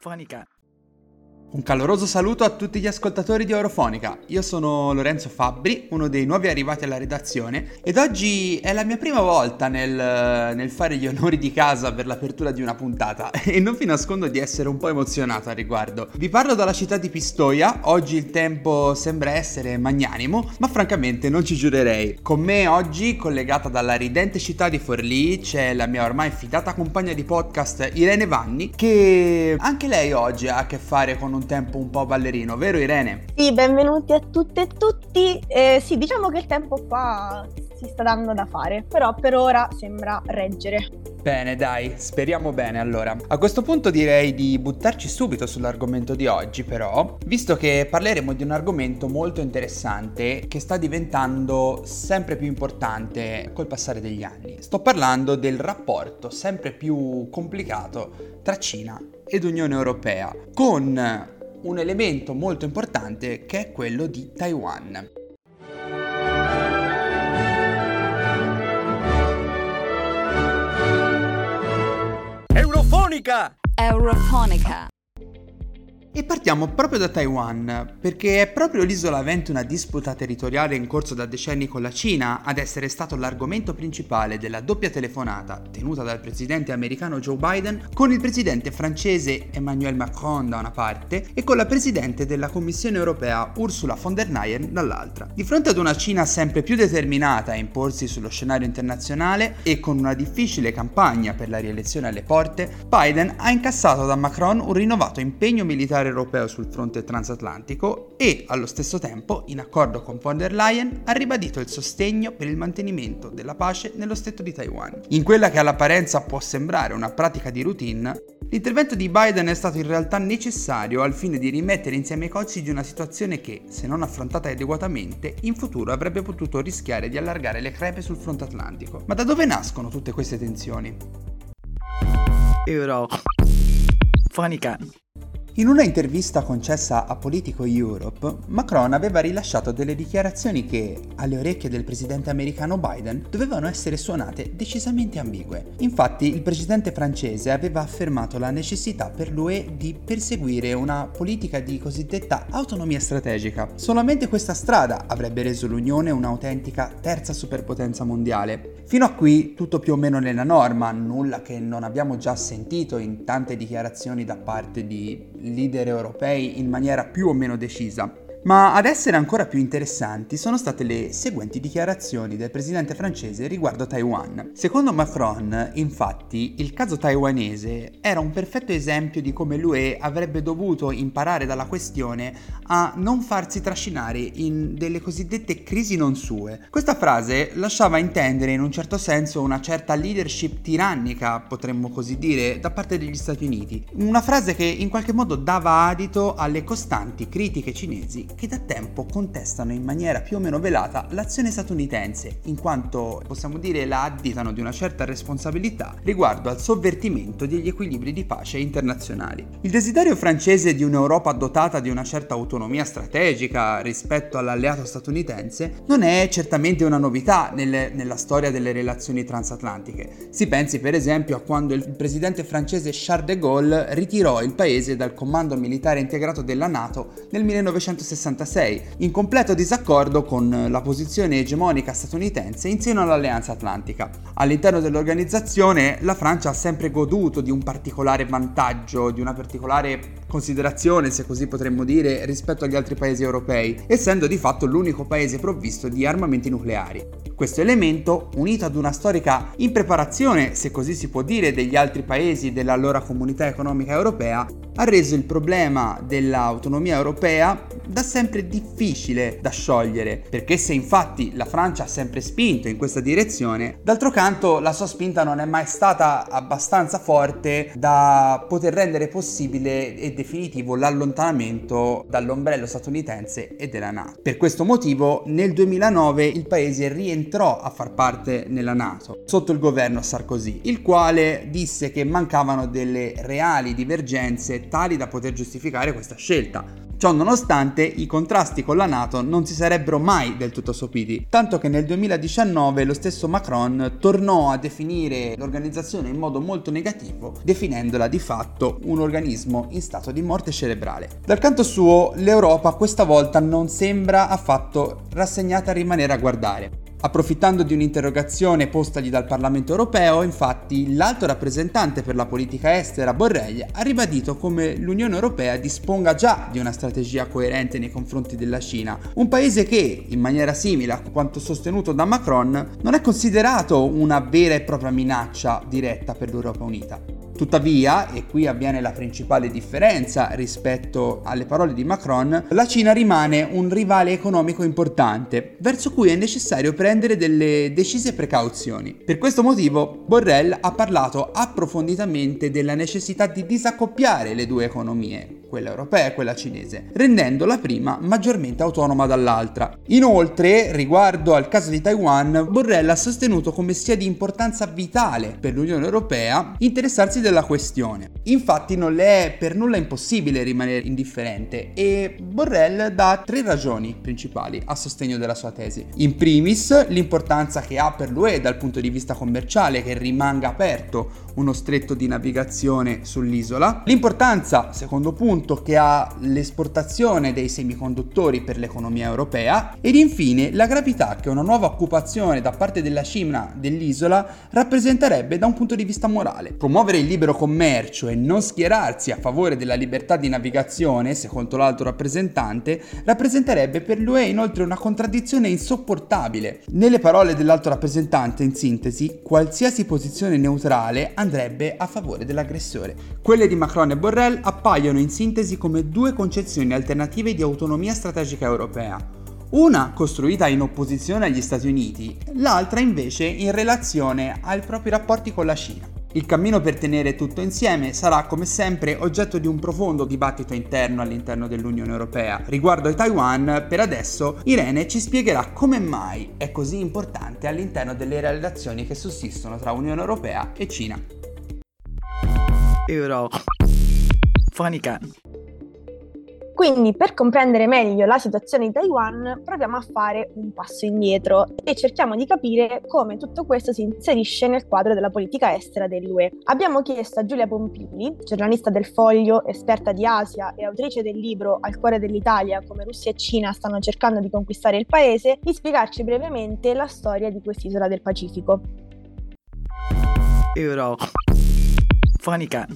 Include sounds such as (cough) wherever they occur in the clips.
Eurofonica. Un caloroso saluto a tutti gli ascoltatori di Eurofonica. Io sono Lorenzo Fabbri, uno dei nuovi arrivati alla redazione, ed oggi è la mia prima volta nel, nel, fare gli onori di casa per l'apertura di una puntata (laughs) e non vi nascondo di essere un po' emozionato al riguardo. Vi parlo dalla città di Pistoia, oggi il tempo sembra essere magnanimo, ma francamente non ci giurerei. Con me oggi, collegata dalla ridente città di Forlì, c'è la mia ormai fidata compagna di podcast Irene Vanni, che anche lei oggi ha a che fare con un un tempo un po' ballerino, vero Irene? Sì, benvenuti a tutte e tutti. Eh, sì, diciamo che il tempo qua si sta dando da fare, però per ora sembra reggere. Bene, dai, speriamo bene allora. A questo punto direi di buttarci subito sull'argomento di oggi, però, visto che parleremo di un argomento molto interessante che sta diventando sempre più importante col passare degli anni. Sto parlando del rapporto sempre più complicato tra Cina ed Unione Europea, con un elemento molto importante che è quello di Taiwan. Eurofonica! Eurofonica. E partiamo proprio da Taiwan, perché è proprio l'isola avente una disputa territoriale in corso da decenni con la Cina ad essere stato l'argomento principale della doppia telefonata tenuta dal presidente americano Joe Biden con il presidente francese Emmanuel Macron da una parte e con la presidente della Commissione europea Ursula von der Leyen dall'altra. Di fronte ad una Cina sempre più determinata a imporsi sullo scenario internazionale e con una difficile campagna per la rielezione alle porte, Biden ha incassato da Macron un rinnovato impegno militare militare europeo sul fronte transatlantico e, allo stesso tempo, in accordo con von der Leyen, ha ribadito il sostegno per il mantenimento della pace nello stretto di Taiwan. In quella che all'apparenza può sembrare una pratica di routine, l'intervento di Biden è stato in realtà necessario al fine di rimettere insieme i cozzi di una situazione che, se non affrontata adeguatamente, in futuro avrebbe potuto rischiare di allargare le crepe sul fronte atlantico. Ma da dove nascono tutte queste tensioni? Euro. Fonica. In una intervista concessa a Politico Europe, Macron aveva rilasciato delle dichiarazioni che, alle orecchie del presidente americano Biden, dovevano essere suonate decisamente ambigue. Infatti, il presidente francese aveva affermato la necessità per l'UE di perseguire una politica di cosiddetta autonomia strategica. Solamente questa strada avrebbe reso l'Unione un'autentica terza superpotenza mondiale. Fino a qui tutto più o meno nella norma, nulla che non abbiamo già sentito in tante dichiarazioni da parte di leader europei in maniera più o meno decisa. Ma ad essere ancora più interessanti sono state le seguenti dichiarazioni del presidente francese riguardo Taiwan. Secondo Macron, infatti, il caso taiwanese era un perfetto esempio di come l'UE avrebbe dovuto imparare dalla questione a non farsi trascinare in delle cosiddette crisi non sue. Questa frase lasciava intendere in un certo senso una certa leadership tirannica, potremmo così dire, da parte degli Stati Uniti. Una frase che in qualche modo dava adito alle costanti critiche cinesi che da tempo contestano in maniera più o meno velata l'azione statunitense, in quanto possiamo dire la additano di una certa responsabilità riguardo al sovvertimento degli equilibri di pace internazionali. Il desiderio francese di un'Europa dotata di una certa autonomia strategica rispetto all'alleato statunitense non è certamente una novità nelle, nella storia delle relazioni transatlantiche. Si pensi per esempio a quando il presidente francese Charles de Gaulle ritirò il paese dal comando militare integrato della NATO nel 1960 1966, in completo disaccordo con la posizione egemonica statunitense in seno all'Alleanza Atlantica. All'interno dell'organizzazione la Francia ha sempre goduto di un particolare vantaggio, di una particolare considerazione, se così potremmo dire, rispetto agli altri paesi europei, essendo di fatto l'unico paese provvisto di armamenti nucleari. Questo elemento, unito ad una storica impreparazione, se così si può dire, degli altri paesi dell'allora comunità economica europea, ha reso il problema dell'autonomia europea da sempre difficile da sciogliere, perché se infatti la Francia ha sempre spinto in questa direzione, d'altro canto la sua spinta non è mai stata abbastanza forte da poter rendere possibile e definitivo l'allontanamento dall'ombrello statunitense e della NATO. Per questo motivo nel 2009 il paese rientrò a far parte nella NATO sotto il governo Sarkozy, il quale disse che mancavano delle reali divergenze tali da poter giustificare questa scelta. Ciò nonostante i contrasti con la Nato non si sarebbero mai del tutto sopiti, tanto che nel 2019 lo stesso Macron tornò a definire l'organizzazione in modo molto negativo, definendola di fatto un organismo in stato di morte cerebrale. Dal canto suo, l'Europa questa volta non sembra affatto rassegnata a rimanere a guardare. Approfittando di un'interrogazione postagli dal Parlamento europeo, infatti, l'alto rappresentante per la politica estera Borrell ha ribadito come l'Unione europea disponga già di una strategia coerente nei confronti della Cina, un paese che, in maniera simile a quanto sostenuto da Macron, non è considerato una vera e propria minaccia diretta per l'Europa unita. Tuttavia, e qui avviene la principale differenza rispetto alle parole di Macron, la Cina rimane un rivale economico importante, verso cui è necessario prendere delle decise precauzioni. Per questo motivo, Borrell ha parlato approfonditamente della necessità di disaccoppiare le due economie, quella europea e quella cinese, rendendo la prima maggiormente autonoma dall'altra. Inoltre, riguardo al caso di Taiwan, Borrell ha sostenuto come sia di importanza vitale per l'Unione Europea interessarsi della questione. Infatti non le è per nulla impossibile rimanere indifferente e Borrell dà tre ragioni principali a sostegno della sua tesi. In primis, l'importanza che ha per l'UE dal punto di vista commerciale che rimanga aperto uno stretto di navigazione sull'isola, l'importanza, secondo punto, che ha l'esportazione dei semiconduttori per l'economia europea ed infine la gravità che una nuova occupazione da parte della Cina dell'isola rappresenterebbe da un punto di vista morale. Promuovere il libero commercio e non schierarsi a favore della libertà di navigazione, secondo l'alto rappresentante, rappresenterebbe per l'UE inoltre una contraddizione insopportabile. Nelle parole dell'alto rappresentante, in sintesi, qualsiasi posizione neutrale andrebbe a favore dell'aggressore. Quelle di Macron e Borrell appaiono in sintesi come due concezioni alternative di autonomia strategica europea. Una costruita in opposizione agli Stati Uniti, l'altra invece in relazione ai propri rapporti con la Cina. Il cammino per tenere tutto insieme sarà come sempre oggetto di un profondo dibattito interno all'interno dell'Unione Europea. Riguardo a Taiwan, per adesso Irene ci spiegherà come mai è così importante all'interno delle relazioni che sussistono tra Unione Europea e Cina. Fonica. Quindi per comprendere meglio la situazione di Taiwan proviamo a fare un passo indietro e cerchiamo di capire come tutto questo si inserisce nel quadro della politica estera dell'UE. Abbiamo chiesto a Giulia Pompili, giornalista del Foglio, esperta di Asia e autrice del libro Al cuore dell'Italia, come Russia e Cina stanno cercando di conquistare il paese, di spiegarci brevemente la storia di quest'isola del Pacifico. Euro. Fonica.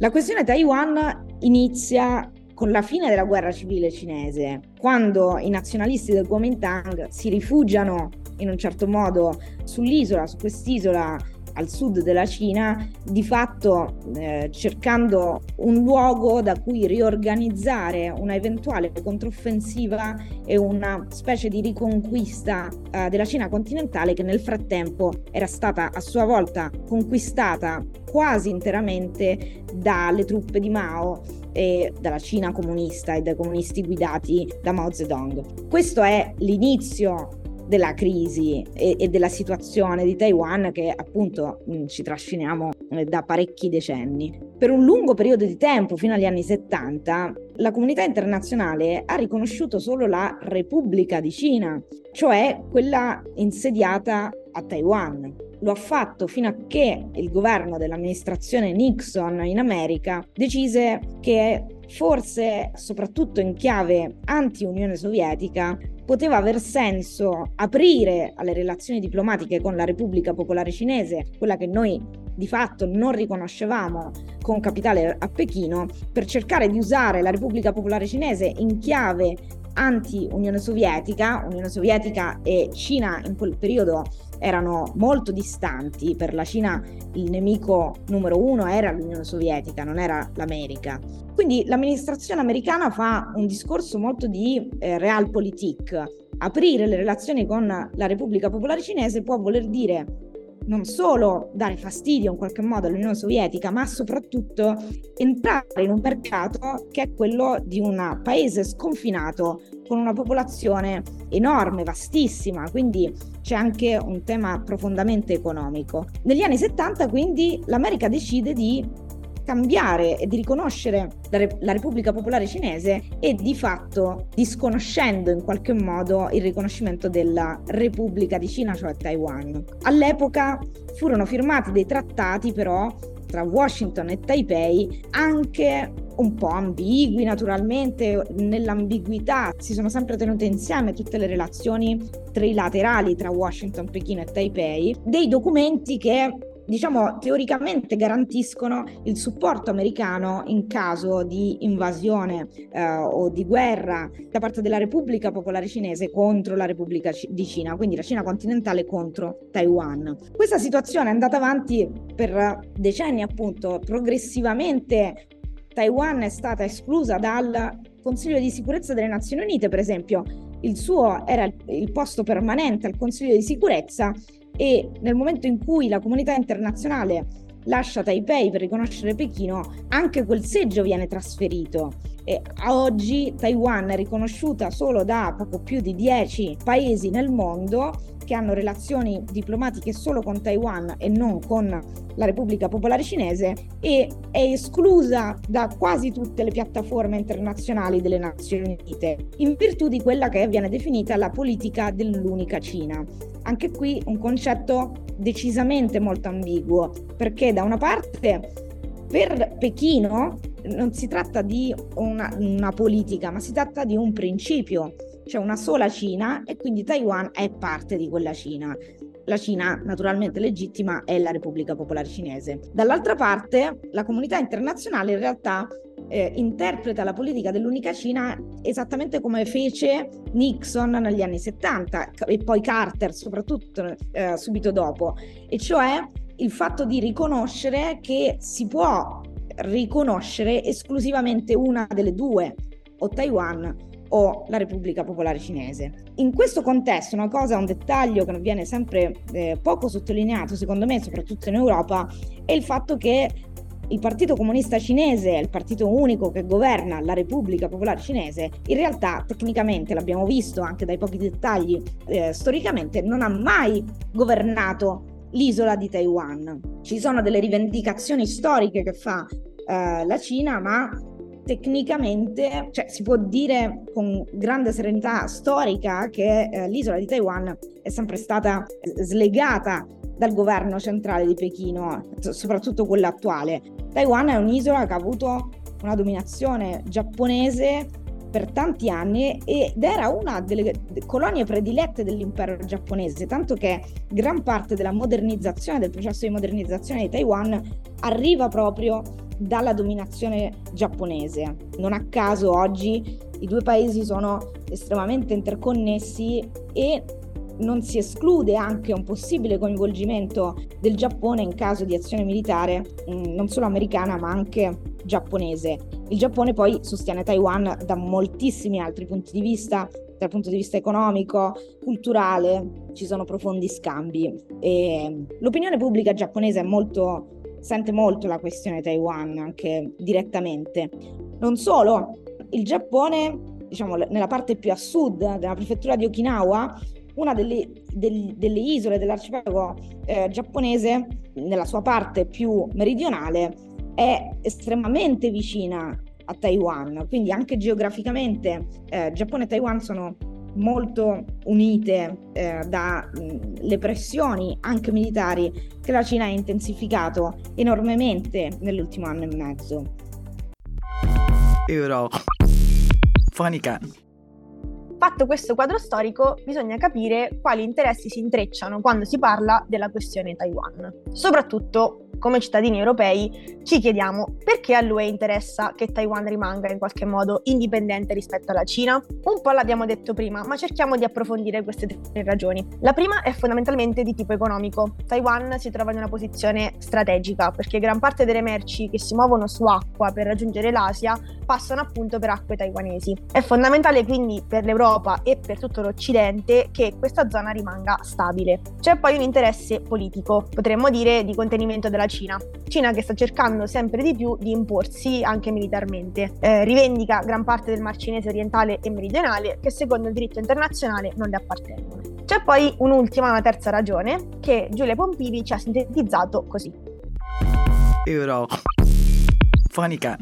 La questione Taiwan inizia con la fine della guerra civile cinese, quando i nazionalisti del Kuomintang si rifugiano in un certo modo sull'isola, su quest'isola al sud della Cina, di fatto eh, cercando un luogo da cui riorganizzare una eventuale controffensiva e una specie di riconquista eh, della Cina continentale che nel frattempo era stata a sua volta conquistata quasi interamente dalle truppe di Mao e dalla Cina comunista e dai comunisti guidati da Mao Zedong. Questo è l'inizio della crisi e, e, della situazione di Taiwan che appunto mh, ci trasciniamo eh, da parecchi decenni. Per un lungo periodo di tempo, fino agli anni 70, la comunità internazionale ha riconosciuto solo la Repubblica di Cina, cioè quella insediata a Taiwan. Lo ha fatto fino a che il governo dell'amministrazione Nixon in America decise che forse, soprattutto in chiave anti-Unione Sovietica, poteva aver senso aprire alle relazioni diplomatiche con la Repubblica Popolare Cinese, quella che noi di fatto non riconoscevamo con capitale a Pechino, per cercare di usare la Repubblica Popolare Cinese in chiave anti-Unione Sovietica, Unione Sovietica e Cina in quel periodo erano molto distanti, per la Cina il nemico numero uno era l'Unione Sovietica, non era l'America. Quindi l'amministrazione americana fa un discorso molto di eh, realpolitik. Aprire le relazioni con la Repubblica Popolare Cinese può voler dire non solo dare fastidio in qualche modo all'Unione Sovietica, ma soprattutto entrare in un mercato che è quello di un paese sconfinato con una popolazione enorme, vastissima, quindi c'è anche un tema profondamente economico. Negli anni 70 quindi l'America decide di cambiare e di riconoscere la, Re- la, Repubblica Popolare Cinese e di fatto disconoscendo in qualche modo il riconoscimento della Repubblica di Cina, cioè Taiwan. All'epoca furono firmati dei trattati però tra Washington e Taipei anche un po' ambigui naturalmente, nell'ambiguità si sono sempre tenute insieme tutte le relazioni trilaterali tra Washington, Pechino e Taipei, dei documenti che diciamo, teoricamente garantiscono il supporto americano in caso di invasione eh, o di guerra da parte della Repubblica Popolare Cinese contro la Repubblica di Cina, quindi la Cina continentale contro Taiwan. Questa situazione è andata avanti per decenni, appunto, progressivamente Taiwan è stata esclusa dal Consiglio di sicurezza delle Nazioni Unite, per esempio, il suo era il posto permanente al Consiglio di sicurezza e nel momento in cui la comunità internazionale lascia Taipei per riconoscere Pechino, anche quel seggio viene trasferito. E a oggi Taiwan è riconosciuta solo da poco più di 10 paesi nel mondo che hanno relazioni diplomatiche solo con Taiwan e non con la Repubblica Popolare Cinese e è esclusa da quasi tutte le piattaforme internazionali delle Nazioni Unite in virtù di quella che viene definita la politica dell'unica Cina. Anche qui un concetto decisamente molto ambiguo perché da una parte per Pechino non si tratta di una, una politica ma si tratta di un principio c'è una sola Cina e quindi Taiwan è parte di quella Cina. La Cina naturalmente legittima è la Repubblica Popolare Cinese. Dall'altra parte la comunità internazionale in realtà eh, interpreta la politica dell'unica Cina esattamente come fece Nixon negli anni 70 e poi Carter soprattutto eh, subito dopo, e cioè il fatto di riconoscere che si può riconoscere esclusivamente una delle due, o Taiwan o la Repubblica Popolare Cinese. In questo contesto una cosa, un dettaglio che viene sempre eh, poco sottolineato, secondo me, soprattutto in Europa, è il fatto che il Partito Comunista Cinese il partito unico che governa la Repubblica Popolare Cinese, in realtà tecnicamente, l'abbiamo visto anche dai pochi dettagli eh, storicamente, non ha mai governato l'isola di Taiwan. Ci sono delle rivendicazioni storiche che fa eh, la Cina, ma tecnicamente, cioè si può dire con grande serenità storica che eh, l'isola di Taiwan è sempre stata slegata dal governo centrale di Pechino, soprattutto quello attuale. Taiwan è un'isola che ha avuto una dominazione giapponese per tanti anni ed era una delle colonie predilette dell'impero giapponese, tanto che gran parte della modernizzazione, del processo di modernizzazione di Taiwan arriva proprio dalla dominazione giapponese. Non a caso oggi i due paesi sono estremamente interconnessi e non si esclude anche un possibile coinvolgimento del Giappone in caso di azione militare mm, non solo americana ma anche giapponese. Il Giappone poi sostiene Taiwan da moltissimi altri punti di vista, dal punto di vista economico, culturale, ci sono profondi scambi e l'opinione pubblica giapponese è molto sente molto la questione Taiwan anche direttamente. Non solo, il Giappone, diciamo nella parte più a sud della prefettura di Okinawa, una delle, delle, delle isole dell'arcipelago eh, giapponese, nella sua parte più meridionale, è estremamente vicina a Taiwan, quindi anche geograficamente eh, Giappone e Taiwan sono molto unite eh, dalle pressioni anche militari che la Cina ha intensificato enormemente nell'ultimo anno e mezzo. Euro. Fonica. Fatto questo quadro storico, bisogna capire quali interessi si intrecciano quando si parla della questione Taiwan, soprattutto come cittadini europei, ci chiediamo perché a lui interessa che Taiwan rimanga in qualche modo indipendente rispetto alla Cina? Un po' l'abbiamo detto prima, ma cerchiamo di approfondire queste tre ragioni. La prima è fondamentalmente di tipo economico. Taiwan si trova in una posizione strategica perché gran parte delle merci che si muovono su acqua per raggiungere l'Asia passano appunto per acque taiwanesi. È fondamentale quindi per l'Europa e per tutto l'Occidente che questa zona rimanga stabile. C'è poi un interesse politico, potremmo dire di contenimento della Cina. Cina che sta cercando sempre di più di imporsi anche militarmente. Eh, rivendica gran parte del Mar Cinese orientale e meridionale che secondo il diritto internazionale non le appartengono. C'è poi un'ultima, una terza ragione che Giulia Pompivi ci ha sintetizzato così. Euro. Fanica.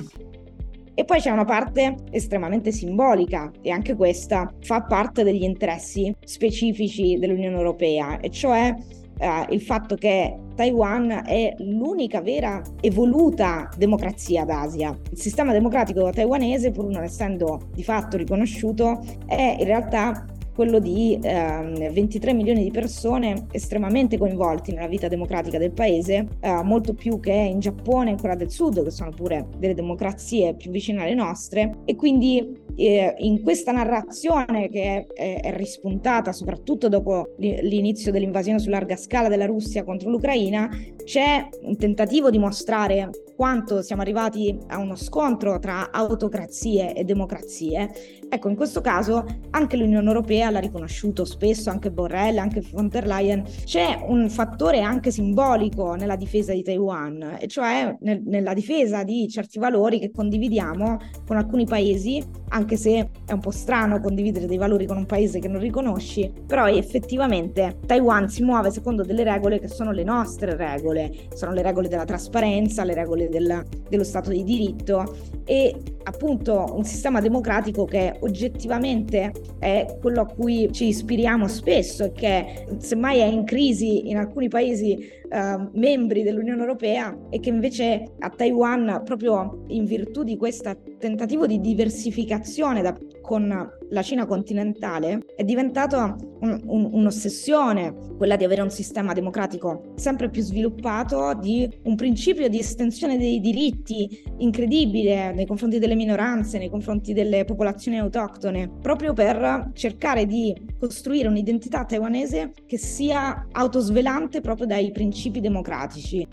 E poi c'è una parte estremamente simbolica e anche questa fa parte degli interessi specifici dell'Unione Europea, e cioè eh, il fatto che Taiwan è l'unica vera evoluta democrazia d'Asia. Il sistema democratico taiwanese, pur non essendo di fatto riconosciuto, è in realtà quello di eh, 23 milioni di persone estremamente coinvolti nella vita democratica del paese, eh, molto più che in Giappone e in Corea del Sud, che sono pure delle democrazie più vicine alle nostre. E quindi eh, in questa narrazione che è, è, rispuntata soprattutto dopo l'inizio dell'invasione su larga scala della Russia contro l'Ucraina, c'è un tentativo di mostrare quanto siamo arrivati a uno scontro tra autocrazie e democrazie. Ecco, in questo caso anche l'Unione Europea l'ha riconosciuto spesso, anche Borrell, anche von der Leyen. C'è un fattore anche simbolico nella difesa di Taiwan, e cioè nel, nella difesa di certi valori che condividiamo con alcuni paesi, anche se è un po' strano condividere dei valori con un paese che non riconosci, però effettivamente Taiwan si muove secondo delle regole che sono le nostre regole, sono le regole della trasparenza, le regole del, dello Stato di diritto e appunto un sistema democratico che oggettivamente è quello a cui ci ispiriamo spesso e che semmai è in crisi in alcuni paesi eh, membri dell'Unione Europea e che invece a Taiwan proprio in virtù di questo tentativo di diversificazione da, con la Cina continentale è diventata un, un, un'ossessione, quella di avere un sistema democratico sempre più sviluppato, di un principio di estensione dei diritti incredibile nei confronti delle minoranze, nei confronti delle popolazioni autoctone, proprio per cercare di costruire un'identità taiwanese che sia autosvelante proprio dai principi democratici.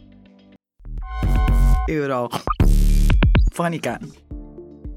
Euro. Fanican.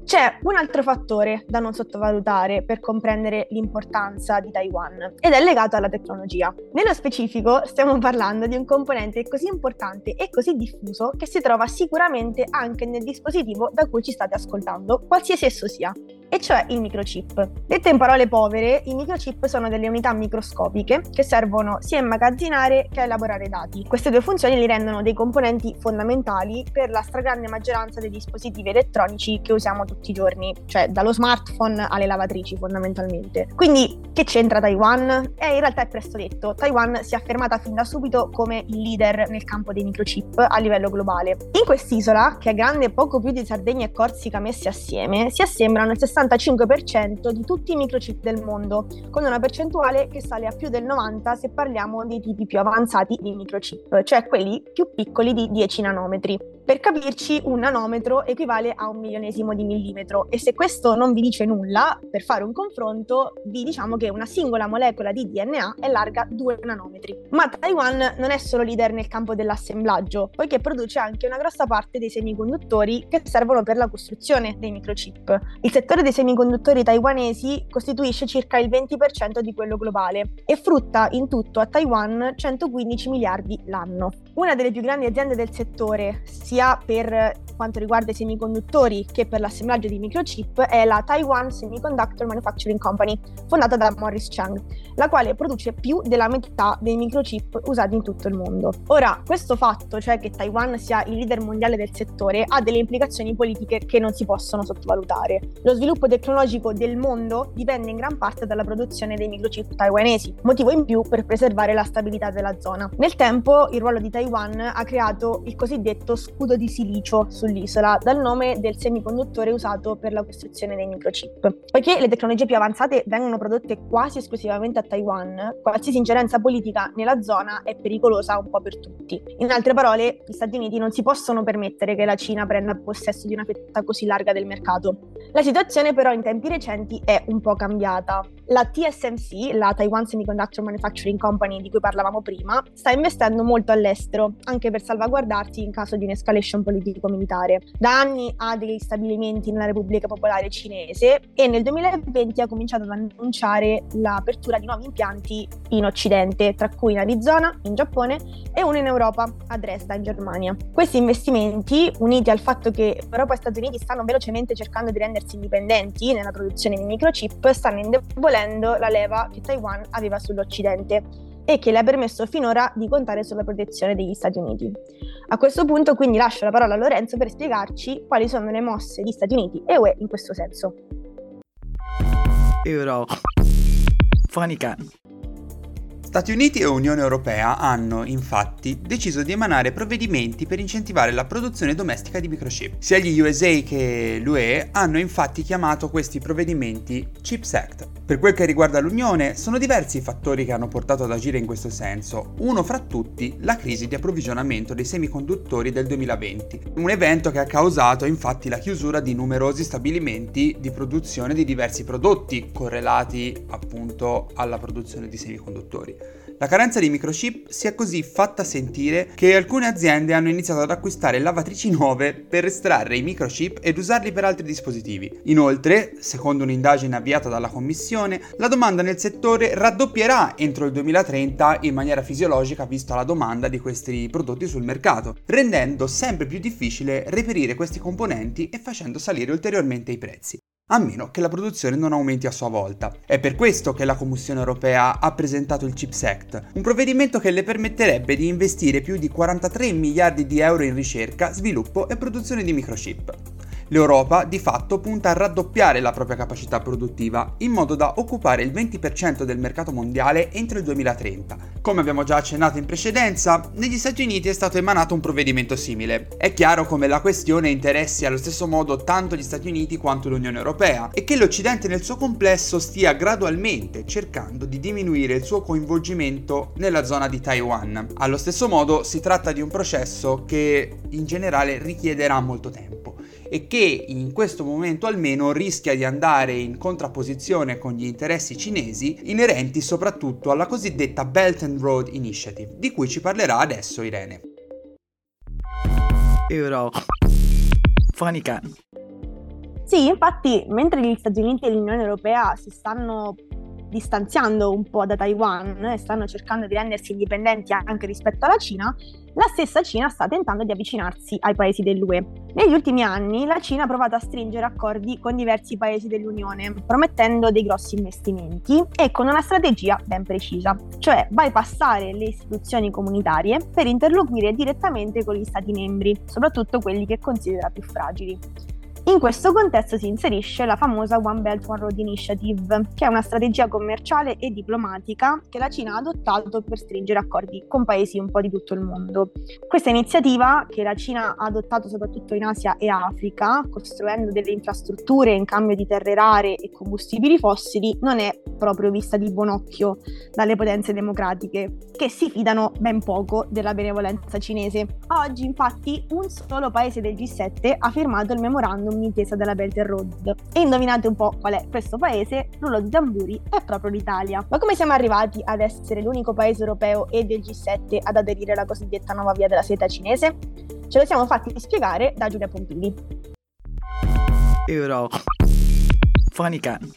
C'è un altro fattore da non sottovalutare per comprendere l'importanza di Taiwan ed è legato alla tecnologia. Nello specifico stiamo parlando di un componente così importante e così diffuso che si trova sicuramente anche nel dispositivo da cui ci state ascoltando, qualsiasi esso sia e cioè il microchip. Dette in parole povere, i microchip sono delle unità microscopiche che servono sia a immagazzinare che a elaborare dati. Queste due funzioni li rendono dei componenti fondamentali per la stragrande maggioranza dei dispositivi elettronici che usiamo tutti i giorni, cioè dallo smartphone alle lavatrici fondamentalmente. Quindi che c'entra Taiwan? Eh, in realtà è presto detto, Taiwan si è affermata fin da subito come il leader nel campo dei microchip a livello globale. In quest'isola, che è grande poco più di Sardegna e Corsica messi assieme, si assembrano il 60 65% di tutti i microchip del mondo, con una percentuale che sale a più del 90% se parliamo dei tipi più avanzati di microchip, cioè quelli più piccoli di 10 nanometri. Per capirci, un nanometro equivale a un milionesimo di millimetro e se questo non vi dice nulla, per fare un confronto, vi diciamo che una singola molecola di DNA è larga 2 nanometri. Ma Taiwan non è solo leader nel campo dell'assemblaggio, poiché produce anche una grossa parte dei semiconduttori che servono per la costruzione dei microchip. Il settore dei semiconduttori taiwanesi costituisce circa il 20% di quello globale e frutta in tutto a Taiwan 115 miliardi l'anno. Una delle più grandi aziende del settore, sia per quanto riguarda i semiconduttori che per l'assemblaggio di microchip, è la Taiwan Semiconductor Manufacturing Company, fondata da Morris Chang, la quale produce più della metà dei microchip usati in tutto il mondo. Ora, questo fatto, cioè che Taiwan sia il leader mondiale del settore, ha delle implicazioni politiche che non si possono sottovalutare. Lo sviluppo tecnologico del mondo dipende in gran parte dalla produzione dei microchip taiwanesi, motivo in più per preservare la stabilità della zona. Nel tempo, il ruolo di Taiwan ha creato il cosiddetto scudo scudo di silicio sull'isola, dal nome del semiconduttore usato per la costruzione dei microchip. Poiché le tecnologie più avanzate vengono prodotte quasi esclusivamente a Taiwan, qualsiasi ingerenza politica nella zona è pericolosa un po' per tutti. In altre parole, gli Stati Uniti non si possono permettere che la Cina prenda possesso di una fetta così larga del mercato. La situazione però in tempi recenti è un po' cambiata. La TSMC, la Taiwan Semiconductor Manufacturing Company di cui parlavamo prima, sta investendo molto all'estero, anche per salvaguardarsi in caso di un'escalation politico-militare. Da anni ha degli stabilimenti nella Repubblica Popolare Cinese e nel 2020 ha cominciato ad annunciare l'apertura di nuovi impianti in Occidente, tra cui in Arizona, in Giappone e uno in Europa, a Dresda, in Germania. Questi investimenti, uniti al fatto che Europa e Stati Uniti stanno velocemente cercando di rendersi indipendenti nella produzione di microchip, stanno indebolendo la leva che Taiwan aveva sull'Occidente e che le ha permesso finora di contare sulla protezione degli Stati Uniti. A questo punto quindi lascio la parola a Lorenzo per spiegarci quali sono le mosse di Stati Uniti e UE in questo senso. Euro. Funny can. Stati Uniti e Unione Europea hanno, infatti, deciso di emanare provvedimenti per incentivare la produzione domestica di microchip. Sia gli USA che l'UE hanno infatti chiamato questi provvedimenti Chips Act. Per quel che riguarda l'Unione, sono diversi i fattori che hanno portato ad agire in questo senso. Uno fra tutti, la crisi di approvvigionamento dei semiconduttori del 2020. Un evento che ha causato infatti la chiusura di numerosi stabilimenti di produzione di diversi prodotti correlati appunto alla produzione di semiconduttori. La carenza di microchip si è così fatta sentire che alcune aziende hanno iniziato ad acquistare lavatrici nuove per estrarre i microchip ed usarli per altri dispositivi. Inoltre, secondo un'indagine avviata dalla Commissione, la domanda nel settore raddoppierà entro il 2030 in maniera fisiologica vista la domanda di questi prodotti sul mercato, rendendo sempre più difficile reperire questi componenti e facendo salire ulteriormente i prezzi a meno che la produzione non aumenti a sua volta. È per questo che la Commissione europea ha presentato il Chips Act, un provvedimento che le permetterebbe di investire più di 43 miliardi di euro in ricerca, sviluppo e produzione di microchip. L'Europa di fatto punta a raddoppiare la propria capacità produttiva in modo da occupare il 20% del mercato mondiale entro il 2030. Come abbiamo già accennato in precedenza, negli Stati Uniti è stato emanato un provvedimento simile. È chiaro come la questione interessi allo stesso modo tanto gli Stati Uniti quanto l'Unione Europea e che l'Occidente nel suo complesso stia gradualmente cercando di diminuire il suo coinvolgimento nella zona di Taiwan. Allo stesso modo si tratta di un processo che in generale richiederà molto tempo e che in questo momento almeno rischia di andare in contrapposizione con gli interessi cinesi inerenti soprattutto alla cosiddetta Belt and Road Initiative, di cui ci parlerà adesso Irene. Euro. Funny can. Sì, infatti, mentre gli Stati Uniti e l'Unione Europea si stanno distanziando un po' da Taiwan e stanno cercando di rendersi indipendenti anche rispetto alla Cina, la stessa Cina sta tentando di avvicinarsi ai paesi dell'UE. Negli ultimi anni la Cina ha provato a stringere accordi con diversi paesi dell'Unione, promettendo dei grossi investimenti e con una strategia ben precisa, cioè bypassare le istituzioni comunitarie per interloquire direttamente con gli Stati membri, soprattutto quelli che considera più fragili. In questo contesto si inserisce la famosa One Belt One Road Initiative, che è una strategia commerciale e diplomatica che la Cina ha adottato per stringere accordi con paesi un po' di tutto il mondo. Questa iniziativa, che la Cina ha adottato soprattutto in Asia e Africa, costruendo delle infrastrutture in cambio di terre rare e combustibili fossili, non è proprio vista di buon occhio dalle potenze democratiche, che si fidano ben poco della benevolenza cinese. Oggi, infatti, un solo paese del G7 ha firmato il memorandum d'intesa della Belt and Road. E indovinate un po' qual è questo paese? Rullo di tamburi è proprio l'Italia. Ma come siamo arrivati ad essere l'unico paese europeo e del G7 ad aderire alla cosiddetta nuova via della seta cinese? Ce lo siamo fatti spiegare da Giulia Pompili. Euro. Funny can.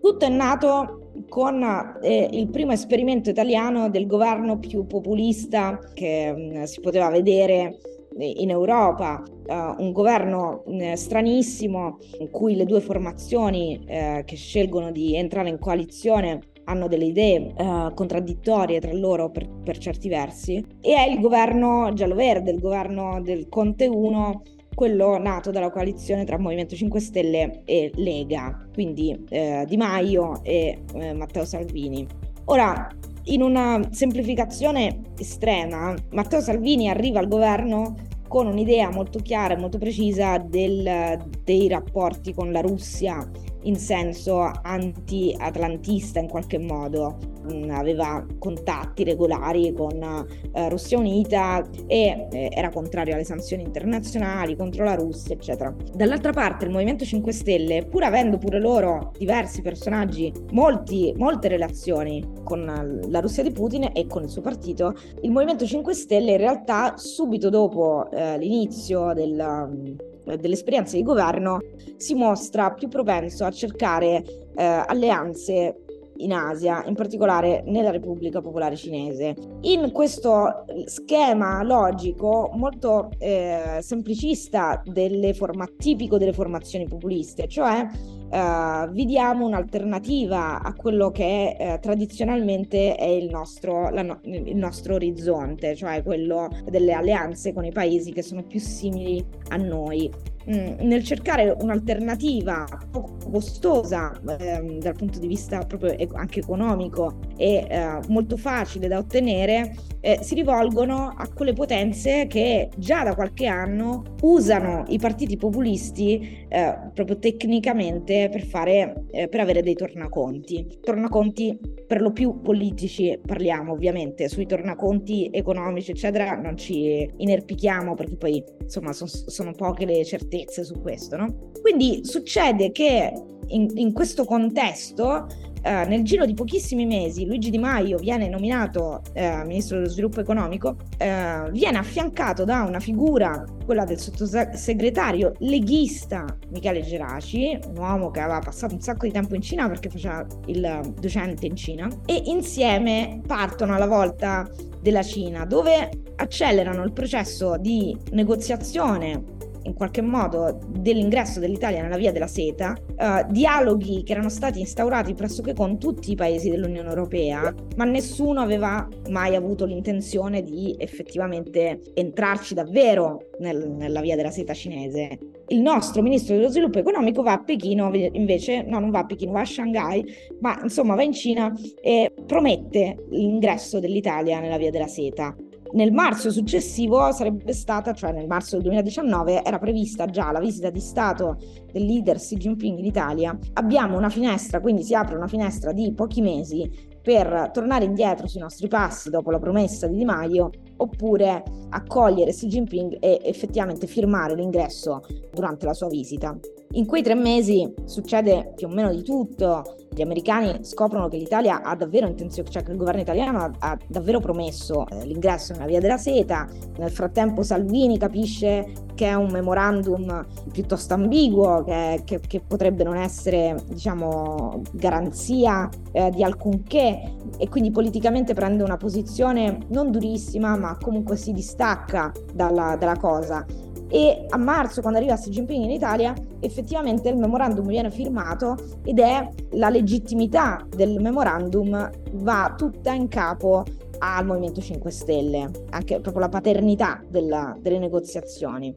Tutto è nato con eh, il primo esperimento italiano del governo più populista che mh, mm, si poteva vedere in Europa, uh, un governo uh, stranissimo in cui le due formazioni uh, che scelgono di entrare in coalizione hanno delle idee contraddittorie tra loro per, per, certi versi, e è il governo giallo-verde, il governo del Conte 1, quello nato dalla coalizione tra Movimento 5 Stelle e Lega, quindi Di Maio e Matteo Salvini. Ora, in una semplificazione estrema, Matteo Salvini arriva al governo con un'idea molto chiara e molto precisa del, dei rapporti con la Russia in senso anti-atlantista in qualche modo, mm, aveva contatti regolari con eh, Russia Unita e eh, era contrario alle sanzioni internazionali contro la Russia, eccetera. Dall'altra parte il Movimento 5 Stelle, pur avendo pure loro diversi personaggi, molti, molte relazioni con la Russia di Putin e con il suo partito, il Movimento 5 Stelle in realtà subito dopo eh, l'inizio del eh, dell'esperienza di governo si mostra più propenso a cercare eh, alleanze in Asia, in particolare nella Repubblica Popolare Cinese. In questo schema logico molto eh, semplicista delle forma, tipico delle formazioni populiste, cioè Uh, vi diamo un'alternativa a quello che eh, tradizionalmente è il nostro, no- il nostro, orizzonte, cioè quello delle alleanze con i paesi che sono più simili a noi. Mm, nel cercare un'alternativa poco costosa eh, dal punto di vista proprio anche economico e eh, molto facile da ottenere, eh, si rivolgono a quelle potenze che già da qualche anno usano i partiti populisti eh, proprio tecnicamente per, fare, eh, per avere dei tornaconti. Tornaconti per lo più politici parliamo ovviamente, sui tornaconti economici eccetera non ci inerpichiamo perché poi insomma son, sono poche le certezze su questo. No? Quindi succede che in, in questo contesto Uh, nel giro di pochissimi mesi Luigi Di Maio viene nominato uh, ministro dello sviluppo economico, uh, viene affiancato da una figura, quella del sottosegretario leghista Michele Geraci, un uomo che aveva passato un sacco di tempo in Cina perché faceva il docente in Cina, e insieme partono alla volta della Cina, dove accelerano il processo di negoziazione in qualche modo dell'ingresso dell'Italia nella via della seta, eh, dialoghi che erano stati instaurati pressoché con tutti i paesi dell'Unione Europea, ma nessuno aveva mai avuto l'intenzione di effettivamente entrarci davvero nel, nella via della seta cinese. Il nostro ministro dello sviluppo economico va a Pechino, invece no, non va a Pechino, va a Shanghai, ma insomma va in Cina e promette l'ingresso dell'Italia nella via della seta. Nel marzo successivo sarebbe stata, cioè nel marzo del 2019, era prevista già la visita di Stato del leader Xi Jinping in Italia. Abbiamo una finestra, quindi si apre una finestra di pochi mesi per tornare indietro sui nostri passi dopo la promessa di Di Maio oppure accogliere Xi Jinping e effettivamente firmare l'ingresso durante la sua visita. In quei tre mesi succede più o meno di tutto, gli americani scoprono che l'Italia ha davvero intenzione, cioè che il governo italiano ha, ha davvero promesso eh, l'ingresso nella via della seta, nel frattempo Salvini capisce che è un memorandum piuttosto ambiguo, che, che, che potrebbe non essere diciamo, garanzia eh, di alcunché e quindi politicamente prende una posizione non durissima ma comunque si distacca dalla, dalla cosa e a marzo quando arriva Xi Jinping in Italia effettivamente il memorandum viene firmato ed è la legittimità del memorandum va tutta in capo al Movimento 5 Stelle, anche proprio la paternità della, delle negoziazioni.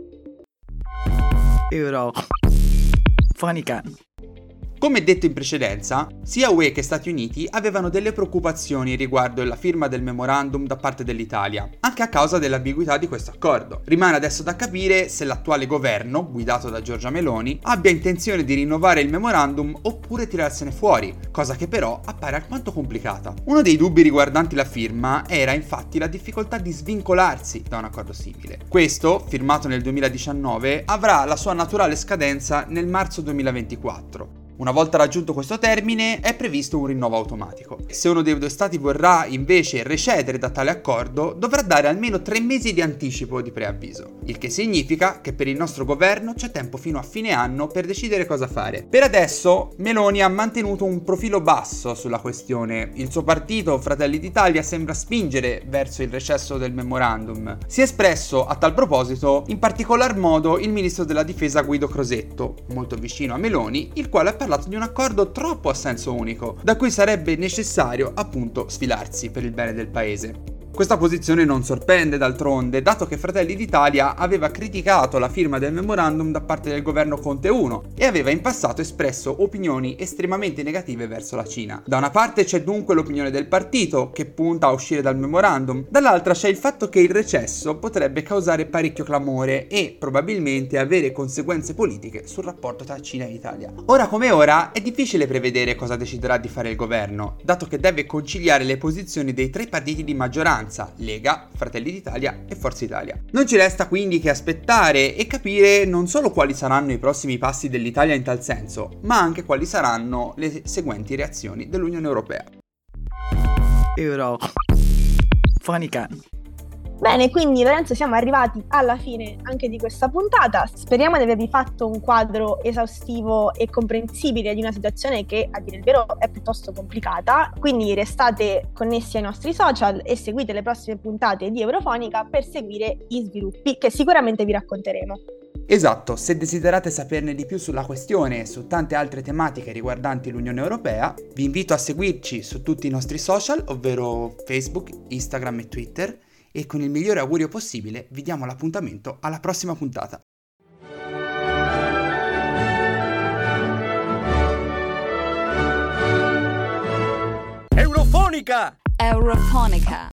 Euro. Funny Can. Come detto in precedenza, sia UE che Stati Uniti avevano delle preoccupazioni riguardo la firma del memorandum da parte dell'Italia, anche a causa dell'ambiguità di questo accordo. Rimane adesso da capire se l'attuale governo, guidato da Giorgia Meloni, abbia intenzione di rinnovare il memorandum oppure tirarsene fuori, cosa che però appare alquanto complicata. Uno dei dubbi riguardanti la firma era infatti la difficoltà di svincolarsi da un accordo simile. Questo, firmato nel 2019, avrà la sua naturale scadenza nel marzo 2024. Una volta raggiunto questo termine è previsto un rinnovo automatico. Se uno dei due stati vorrà invece recedere da tale accordo, dovrà dare almeno tre mesi di anticipo di preavviso, il che significa che per il nostro governo c'è tempo fino a fine anno per decidere cosa fare. Per adesso Meloni ha mantenuto un profilo basso sulla questione. Il suo partito, Fratelli d'Italia, sembra spingere verso il recesso del memorandum. Si è espresso a tal proposito in particolar modo il ministro della difesa Guido Crosetto, molto vicino a Meloni, il quale ha parlato di un accordo troppo a senso unico, da cui sarebbe necessario appunto sfilarsi per il bene del paese. Questa posizione non sorprende d'altronde, dato che Fratelli d'Italia aveva criticato la firma del memorandum da parte del governo Conte 1 e aveva in passato espresso opinioni estremamente negative verso la Cina. Da una parte c'è dunque l'opinione del partito, che punta a uscire dal memorandum, dall'altra c'è il fatto che il recesso potrebbe causare parecchio clamore e probabilmente avere conseguenze politiche sul rapporto tra Cina e Italia. Ora come ora è difficile prevedere cosa deciderà di fare il governo, dato che deve conciliare le posizioni dei tre partiti di maggioranza Lega, Fratelli d'Italia e Forza Italia. Non ci resta quindi che aspettare e capire non solo quali saranno i prossimi passi dell'Italia in tal senso, ma anche quali saranno le seguenti reazioni dell'Unione Europea. Euro. Fonican. Bene, quindi Lorenzo siamo arrivati alla fine anche di questa puntata. Speriamo di avervi fatto un quadro esaustivo e comprensibile di una situazione che a dire il vero è piuttosto complicata. Quindi restate connessi ai nostri social e seguite le prossime puntate di Eurofonica per seguire gli sviluppi che sicuramente vi racconteremo. Esatto, se desiderate saperne di più sulla questione e su tante altre tematiche riguardanti l'Unione Europea, vi invito a seguirci su tutti i nostri social, ovvero Facebook, Instagram e Twitter e con il migliore augurio possibile vi diamo l'appuntamento alla prossima puntata. Eurofonica! Eurofonica.